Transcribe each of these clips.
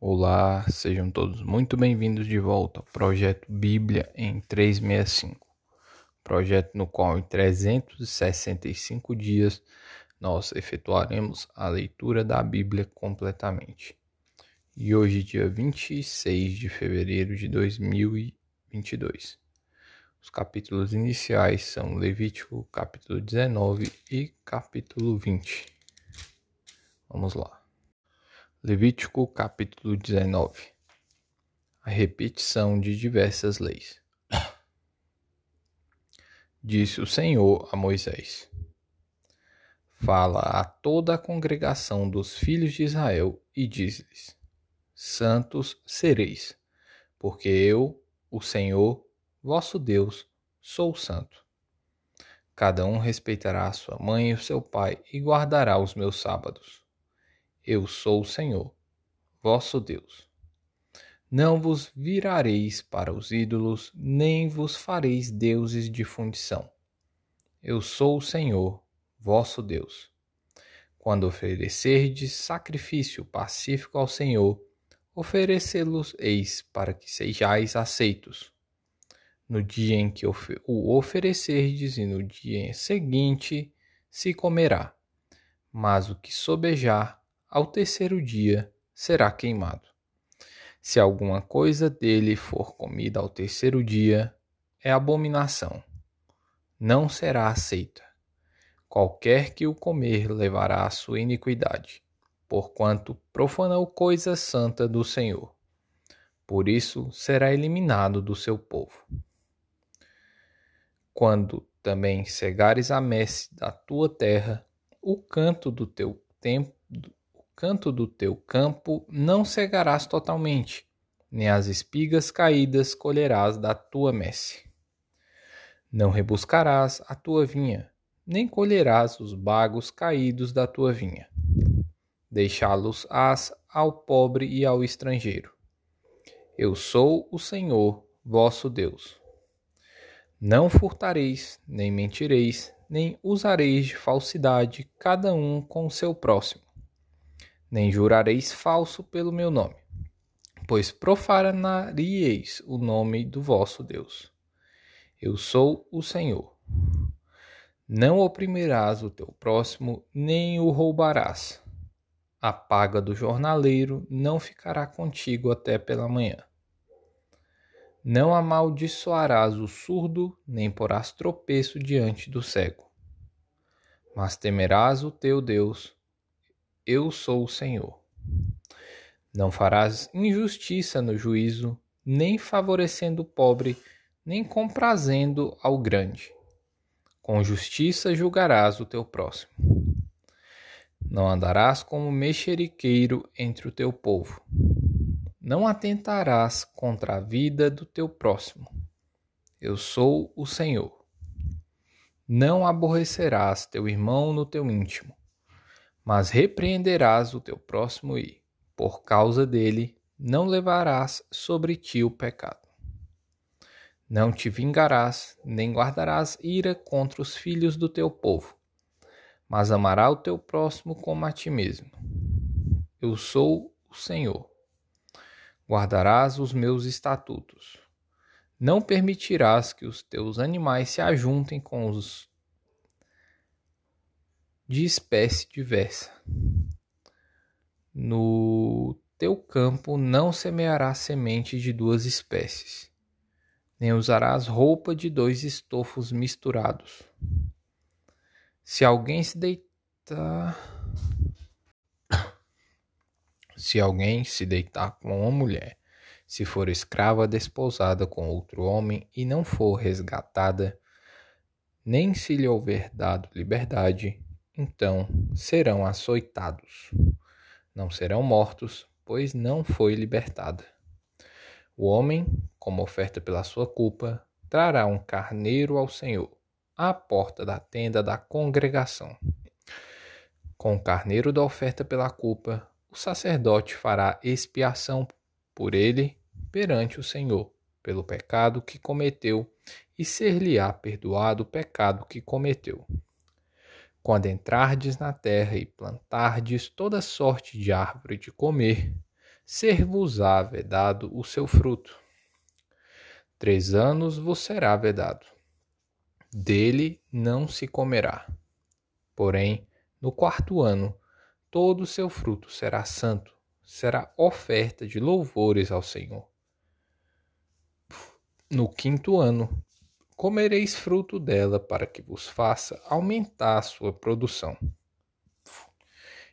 Olá, sejam todos muito bem-vindos de volta ao projeto Bíblia em 365. Projeto no qual em 365 dias nós efetuaremos a leitura da Bíblia completamente. E hoje, dia 26 de fevereiro de 2022. Os capítulos iniciais são Levítico capítulo 19 e capítulo 20. Vamos lá. Levítico capítulo 19 A repetição de diversas leis. Disse o Senhor a Moisés: Fala a toda a congregação dos filhos de Israel e diz-lhes: Santos sereis, porque eu, o Senhor, vosso Deus, sou santo. Cada um respeitará sua mãe e o seu pai e guardará os meus sábados. Eu sou o Senhor, vosso Deus. Não vos virareis para os ídolos, nem vos fareis deuses de fundição. Eu sou o Senhor, vosso Deus. Quando oferecerdes sacrifício pacífico ao Senhor, oferecê-los-eis para que sejais aceitos. No dia em que o oferecerdes e no dia seguinte se comerá, mas o que sobejar ao terceiro dia será queimado. Se alguma coisa dele for comida ao terceiro dia, é abominação. Não será aceita. Qualquer que o comer levará a sua iniquidade, porquanto profanou coisa santa do Senhor. Por isso será eliminado do seu povo. Quando também cegares a messe da tua terra, o canto do teu tempo canto do teu campo não cegarás totalmente, nem as espigas caídas colherás da tua messe. Não rebuscarás a tua vinha, nem colherás os bagos caídos da tua vinha. Deixá-los-ás ao pobre e ao estrangeiro. Eu sou o Senhor, vosso Deus. Não furtareis, nem mentireis, nem usareis de falsidade, cada um com o seu próximo nem jurareis falso pelo meu nome, pois profanaríeis o nome do vosso Deus. Eu sou o Senhor. Não oprimirás o teu próximo, nem o roubarás. A paga do jornaleiro não ficará contigo até pela manhã. Não amaldiçoarás o surdo, nem porás tropeço diante do cego. Mas temerás o teu Deus, eu sou o Senhor. Não farás injustiça no juízo, nem favorecendo o pobre, nem comprazendo ao grande. Com justiça julgarás o teu próximo. Não andarás como mexeriqueiro entre o teu povo. Não atentarás contra a vida do teu próximo. Eu sou o Senhor. Não aborrecerás teu irmão no teu íntimo mas repreenderás o teu próximo e, por causa dele, não levarás sobre ti o pecado. Não te vingarás, nem guardarás ira contra os filhos do teu povo, mas amará o teu próximo como a ti mesmo. Eu sou o Senhor. Guardarás os meus estatutos. Não permitirás que os teus animais se ajuntem com os de espécie diversa. No teu campo não semearás semente de duas espécies, nem usarás roupa de dois estofos misturados. Se alguém se deitar. Se alguém se deitar com uma mulher, se for escrava desposada com outro homem e não for resgatada, nem se lhe houver dado liberdade, então serão açoitados. Não serão mortos, pois não foi libertada. O homem, como oferta pela sua culpa, trará um carneiro ao Senhor, à porta da tenda da congregação. Com o carneiro da oferta pela culpa, o sacerdote fará expiação por ele perante o Senhor, pelo pecado que cometeu, e ser-lhe-á perdoado o pecado que cometeu. Quando entrardes na terra e plantardes toda sorte de árvore de comer, ser-vos-á vedado o seu fruto. Três anos vos será vedado. Dele não se comerá. Porém, no quarto ano, todo o seu fruto será santo, será oferta de louvores ao Senhor. No quinto ano, comereis fruto dela para que vos faça aumentar a sua produção.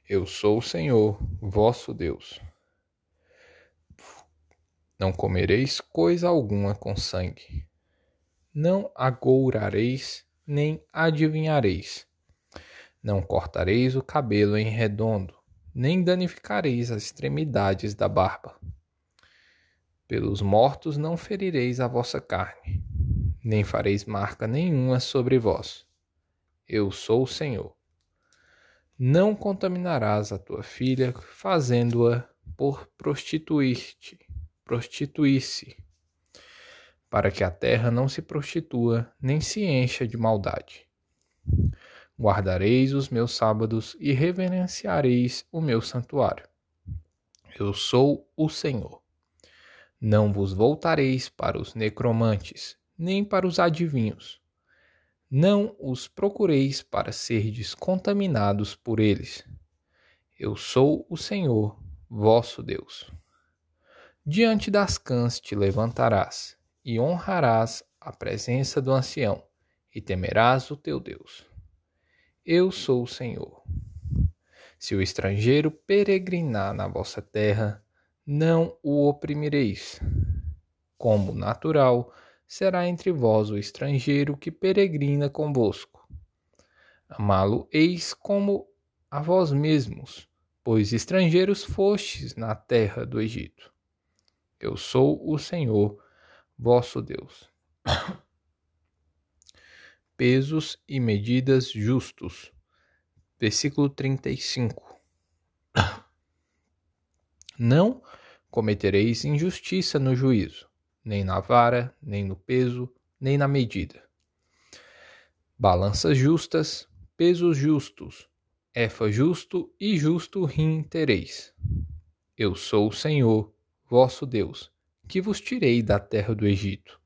Eu sou o Senhor, vosso Deus. Não comereis coisa alguma com sangue. Não agourareis, nem adivinhareis. Não cortareis o cabelo em redondo, nem danificareis as extremidades da barba. Pelos mortos não ferireis a vossa carne, nem fareis marca nenhuma sobre vós. Eu sou o Senhor. Não contaminarás a tua filha, fazendo-a por prostituir-te prostituir-se, para que a terra não se prostitua nem se encha de maldade. Guardareis os meus sábados e reverenciareis o meu santuário. Eu sou o Senhor. Não vos voltareis para os necromantes, nem para os adivinhos. Não os procureis para serdes contaminados por eles. Eu sou o Senhor, vosso Deus. Diante das cãs te levantarás, e honrarás a presença do ancião, e temerás o teu Deus. Eu sou o Senhor. Se o estrangeiro peregrinar na vossa terra, não o oprimireis. Como natural, será entre vós o estrangeiro que peregrina convosco. Amá-lo-eis como a vós mesmos, pois estrangeiros fostes na terra do Egito. Eu sou o Senhor, vosso Deus. Pesos e medidas justos. Versículo 35. Não cometereis injustiça no juízo, nem na vara, nem no peso, nem na medida. Balanças justas, pesos justos, efa justo e justo rim tereis. Eu sou o Senhor, vosso Deus, que vos tirei da terra do Egito.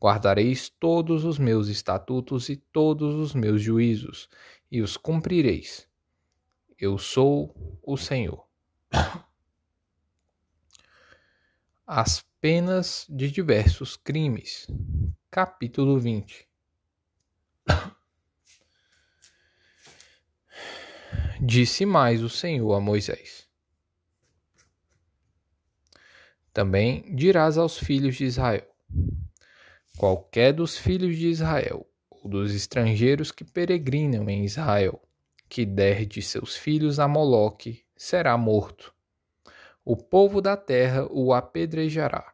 Guardareis todos os meus estatutos e todos os meus juízos, e os cumprireis. Eu sou o Senhor. As penas de diversos crimes. Capítulo 20. Disse mais o Senhor a Moisés: Também dirás aos filhos de Israel: Qualquer dos filhos de Israel, ou dos estrangeiros que peregrinam em Israel, que der de seus filhos a Moloque, será morto. O povo da terra o apedrejará.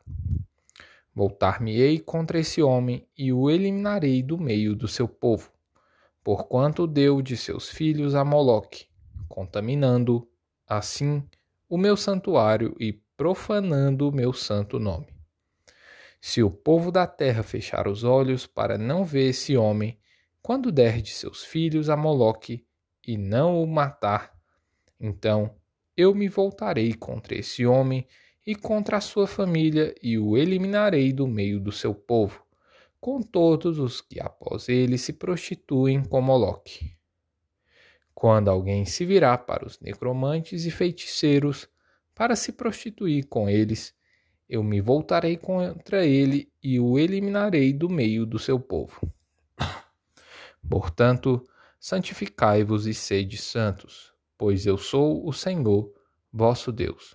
Voltar-me-ei contra esse homem e o eliminarei do meio do seu povo, porquanto deu de seus filhos a Moloque, contaminando, assim, o meu santuário e profanando o meu santo nome. Se o povo da terra fechar os olhos para não ver esse homem, quando der de seus filhos a Moloque e não o matar, então eu me voltarei contra esse homem e contra a sua família e o eliminarei do meio do seu povo, com todos os que após ele se prostituem com Moloque. Quando alguém se virá para os necromantes e feiticeiros, para se prostituir com eles, eu me voltarei contra ele e o eliminarei do meio do seu povo. Portanto, santificai-vos e sede santos, pois eu sou o Senhor, vosso Deus.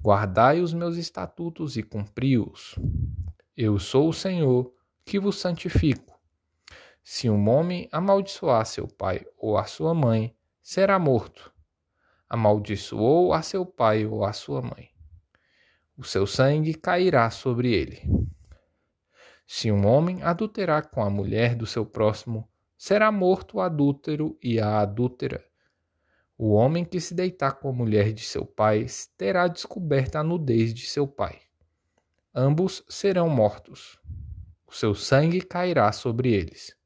Guardai os meus estatutos e cumpri-os. Eu sou o Senhor, que vos santifico. Se um homem amaldiçoar seu pai ou a sua mãe, será morto amaldiçoou a seu pai ou a sua mãe. O seu sangue cairá sobre ele. Se um homem adulterar com a mulher do seu próximo, será morto o adúltero e a adúltera. O homem que se deitar com a mulher de seu pai terá descoberta a nudez de seu pai. Ambos serão mortos. O seu sangue cairá sobre eles.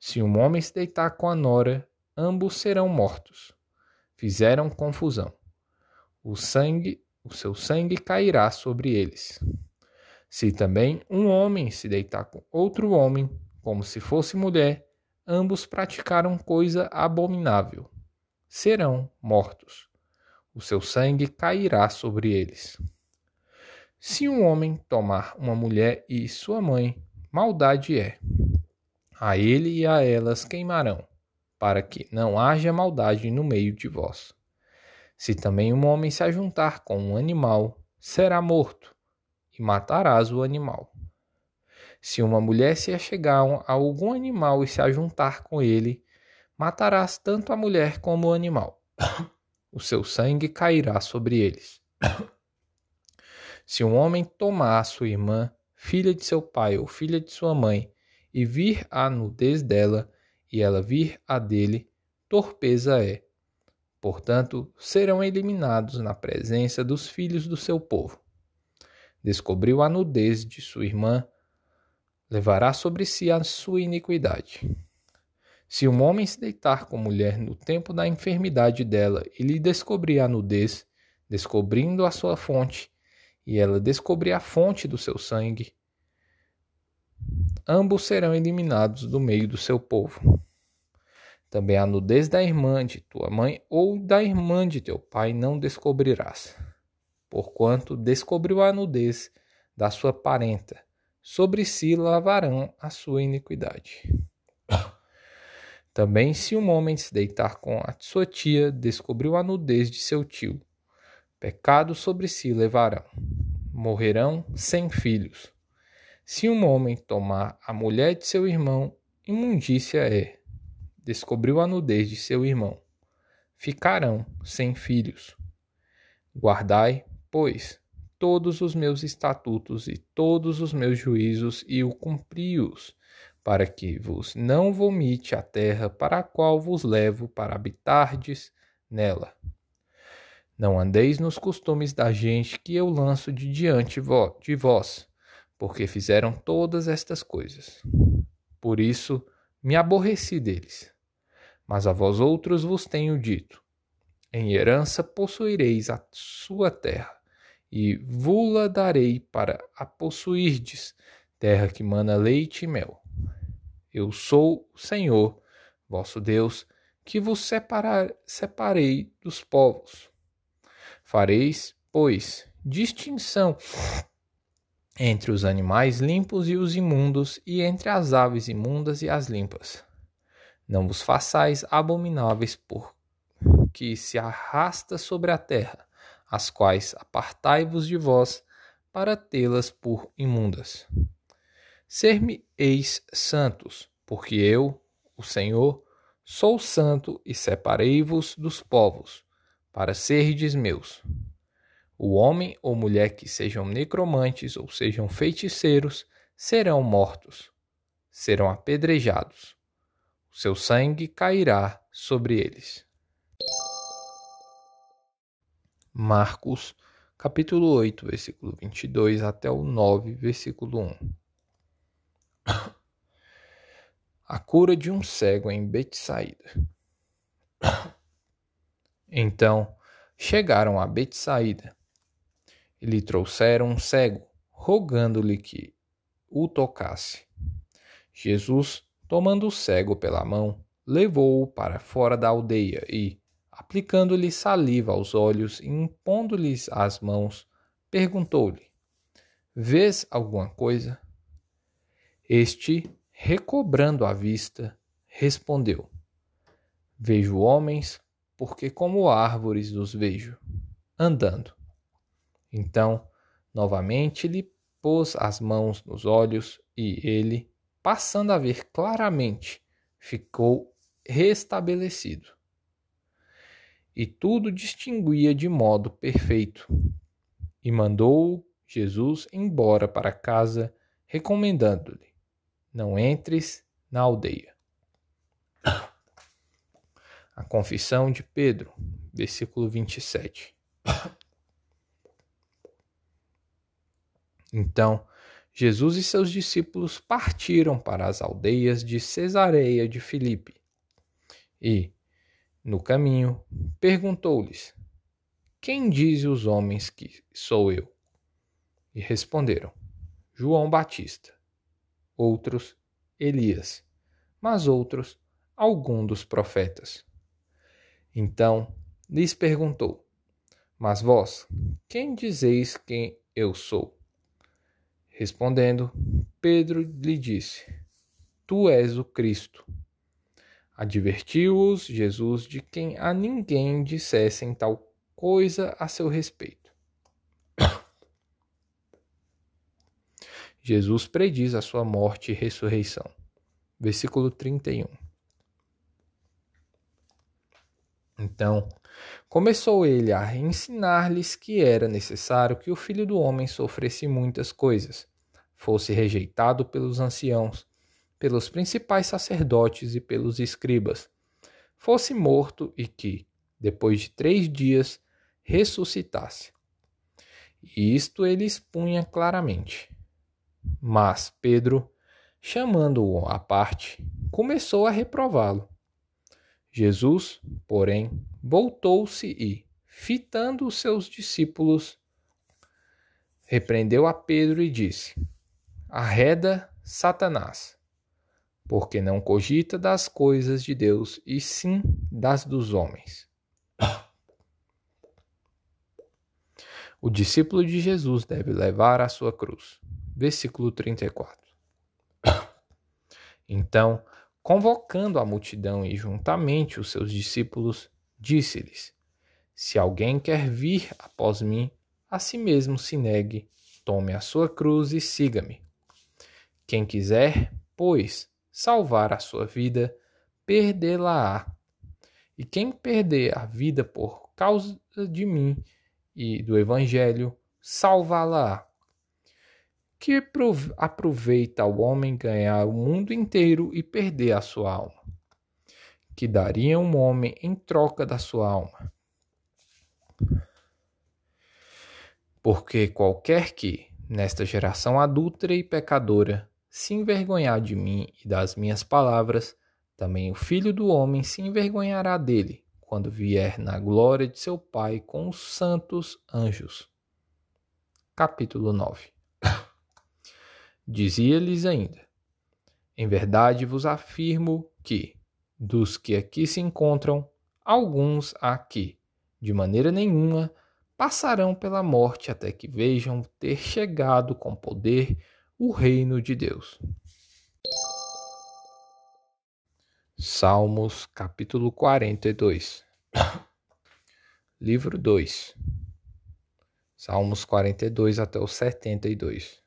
Se um homem se deitar com a nora, ambos serão mortos fizeram confusão. o sangue, o seu sangue cairá sobre eles. Se também um homem se deitar com outro homem, como se fosse mulher, ambos praticaram coisa abominável. Serão mortos. O seu sangue cairá sobre eles. Se um homem tomar uma mulher e sua mãe, maldade é. A ele e a elas queimarão, para que não haja maldade no meio de vós. Se também um homem se ajuntar com um animal, será morto, e matarás o animal. Se uma mulher se achegar a algum animal e se ajuntar com ele, matarás tanto a mulher como o animal. O seu sangue cairá sobre eles. Se um homem tomar a sua irmã, filha de seu pai ou filha de sua mãe, e vir a nudez dela, e ela vir a dele, torpeza é. Portanto, serão eliminados na presença dos filhos do seu povo. Descobriu a nudez de sua irmã, levará sobre si a sua iniquidade. Se um homem se deitar com mulher no tempo da enfermidade dela e lhe descobrir a nudez, descobrindo a sua fonte, e ela descobrir a fonte do seu sangue, ambos serão eliminados do meio do seu povo. Também a nudez da irmã de tua mãe ou da irmã de teu pai não descobrirás, porquanto descobriu a nudez da sua parenta sobre si lavarão a sua iniquidade. Também, se um homem se deitar com a sua tia, descobriu a nudez de seu tio. Pecado sobre si levarão. Morrerão sem filhos. Se um homem tomar a mulher de seu irmão, imundícia é. Descobriu a nudez de seu irmão. Ficarão sem filhos. Guardai, pois, todos os meus estatutos e todos os meus juízos e o cumpri-os, para que vos não vomite a terra para a qual vos levo para habitardes nela. Não andeis nos costumes da gente que eu lanço de diante de vós, porque fizeram todas estas coisas. Por isso me aborreci deles. Mas a vós outros vos tenho dito: em herança possuireis a sua terra e vula darei para a possuirdes, terra que mana leite e mel. Eu sou o Senhor, vosso Deus, que vos separar, separei dos povos. Fareis, pois, distinção entre os animais limpos e os imundos, e entre as aves imundas e as limpas. Não vos façais abomináveis por que se arrasta sobre a terra, as quais apartai-vos de vós, para tê-las por imundas. Ser-me-eis santos, porque eu, o Senhor, sou santo e separei-vos dos povos, para serdes meus. O homem ou mulher que sejam necromantes ou sejam feiticeiros serão mortos, serão apedrejados. O seu sangue cairá sobre eles. Marcos, capítulo 8, versículo 22 até o 9, versículo 1. A cura de um cego em Betsaída. Então chegaram a Betsaída e lhe trouxeram um cego, rogando-lhe que o tocasse. Jesus, tomando o cego pela mão, levou-o para fora da aldeia e, aplicando-lhe saliva aos olhos e impondo-lhes as mãos, perguntou-lhe: Vês alguma coisa? Este, recobrando a vista, respondeu: Vejo homens, porque como árvores os vejo, andando. Então, novamente lhe pôs as mãos nos olhos e ele, passando a ver claramente, ficou restabelecido e tudo distinguia de modo perfeito. E mandou Jesus embora para casa, recomendando-lhe: Não entres na aldeia. A confissão de Pedro, versículo 27. Então, Jesus e seus discípulos partiram para as aldeias de Cesareia de Filipe. E, no caminho, perguntou-lhes: Quem diz os homens que sou eu? E responderam: João Batista. Outros, Elias. Mas outros, algum dos profetas. Então lhes perguntou: Mas vós, quem dizeis quem eu sou? Respondendo, Pedro lhe disse: Tu és o Cristo. Advertiu-os Jesus de quem a ninguém dissessem tal coisa a seu respeito. Jesus prediz a sua morte e ressurreição. Versículo 31. Então, começou ele a ensinar-lhes que era necessário que o filho do homem sofresse muitas coisas, fosse rejeitado pelos anciãos, pelos principais sacerdotes e pelos escribas, fosse morto e que, depois de três dias, ressuscitasse. E isto ele expunha claramente. Mas Pedro, chamando-o à parte, começou a reprová-lo. Jesus, porém, voltou-se e, fitando os seus discípulos, repreendeu a Pedro e disse: Arreda Satanás, porque não cogita das coisas de Deus, e sim das dos homens. O discípulo de Jesus deve levar a sua cruz. Versículo 34. Então, convocando a multidão e juntamente os seus discípulos, disse-lhes: Se alguém quer vir após mim, a si mesmo se negue, tome a sua cruz e siga-me. Quem quiser, pois, salvar a sua vida, perdê-la-á. E quem perder a vida por causa de mim e do Evangelho, salvá-la-á. Que aproveita o homem ganhar o mundo inteiro e perder a sua alma? Que daria um homem em troca da sua alma? Porque qualquer que, nesta geração adúltera e pecadora, se envergonhar de mim e das minhas palavras, também o filho do homem se envergonhará dele, quando vier na glória de seu Pai com os santos anjos. Capítulo 9 Dizia-lhes ainda: Em verdade vos afirmo que, dos que aqui se encontram, alguns aqui, de maneira nenhuma, passarão pela morte até que vejam ter chegado com poder o reino de Deus. Salmos capítulo 42 Livro 2 Salmos 42 até o 72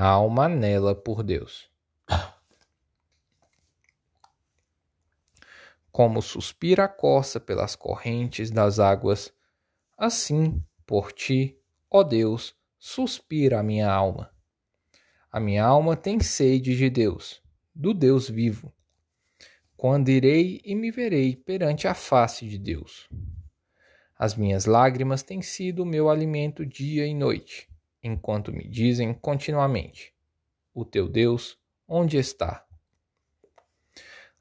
A alma anela por Deus. Como suspira a coça pelas correntes das águas, assim, por ti, ó Deus, suspira a minha alma. A minha alma tem sede de Deus, do Deus vivo. Quando irei e me verei perante a face de Deus. As minhas lágrimas têm sido o meu alimento dia e noite, enquanto me dizem continuamente: O teu Deus, onde está?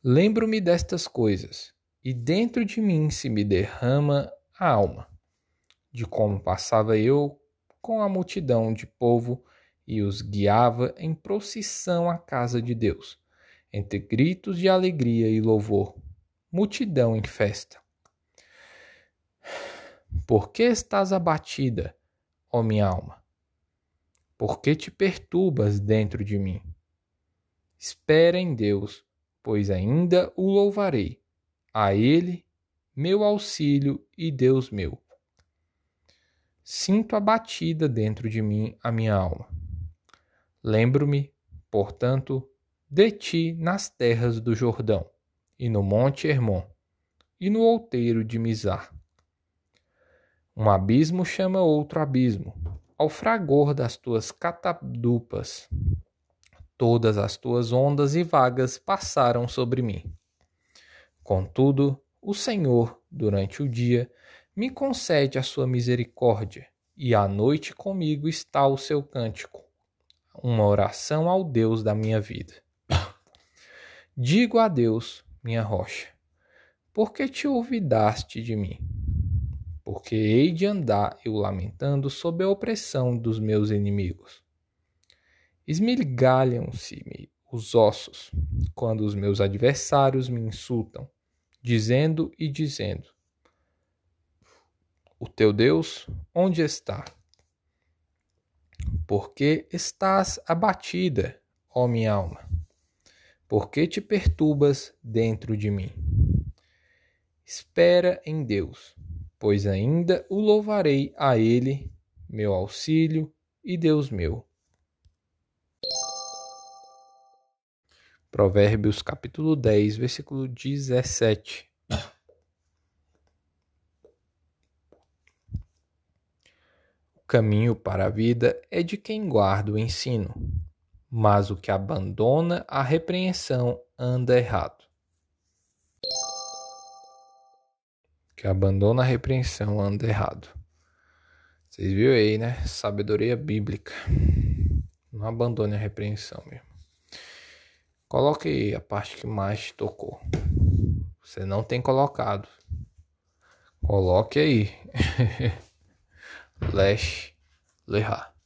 Lembro-me destas coisas, e dentro de mim se me derrama a alma, de como passava eu com a multidão de povo e os guiava em procissão à casa de Deus, entre gritos de alegria e louvor, multidão em festa. Por que estás abatida, ó minha alma? Por que te perturbas dentro de mim? Espera em Deus, pois ainda o louvarei, a Ele, meu auxílio e Deus meu. Sinto abatida dentro de mim a minha alma. Lembro-me, portanto, de ti nas terras do Jordão, e no monte Hermon, e no outeiro de Mizar. Um abismo chama outro abismo, ao fragor das tuas catadupas. Todas as tuas ondas e vagas passaram sobre mim. Contudo, o Senhor, durante o dia, me concede a sua misericórdia, e à noite comigo está o seu cântico, uma oração ao Deus da minha vida. Digo a Deus, minha rocha, por que te olvidaste de mim? Porque hei de andar eu lamentando sob a opressão dos meus inimigos. Esmigalham-se-me os ossos quando os meus adversários me insultam, dizendo e dizendo: O teu Deus onde está? Porque estás abatida, ó minha alma? Por que te perturbas dentro de mim? Espera em Deus, pois ainda o louvarei a Ele, meu auxílio e Deus meu. Provérbios capítulo 10, versículo 17. O caminho para a vida é de quem guarda o ensino, mas o que abandona a repreensão anda errado. Que abandona a repreensão anda errado. Vocês viram aí, né? Sabedoria bíblica. Não abandone a repreensão mesmo. Coloque aí a parte que mais tocou. Você não tem colocado. Coloque aí. Lesh Lehar.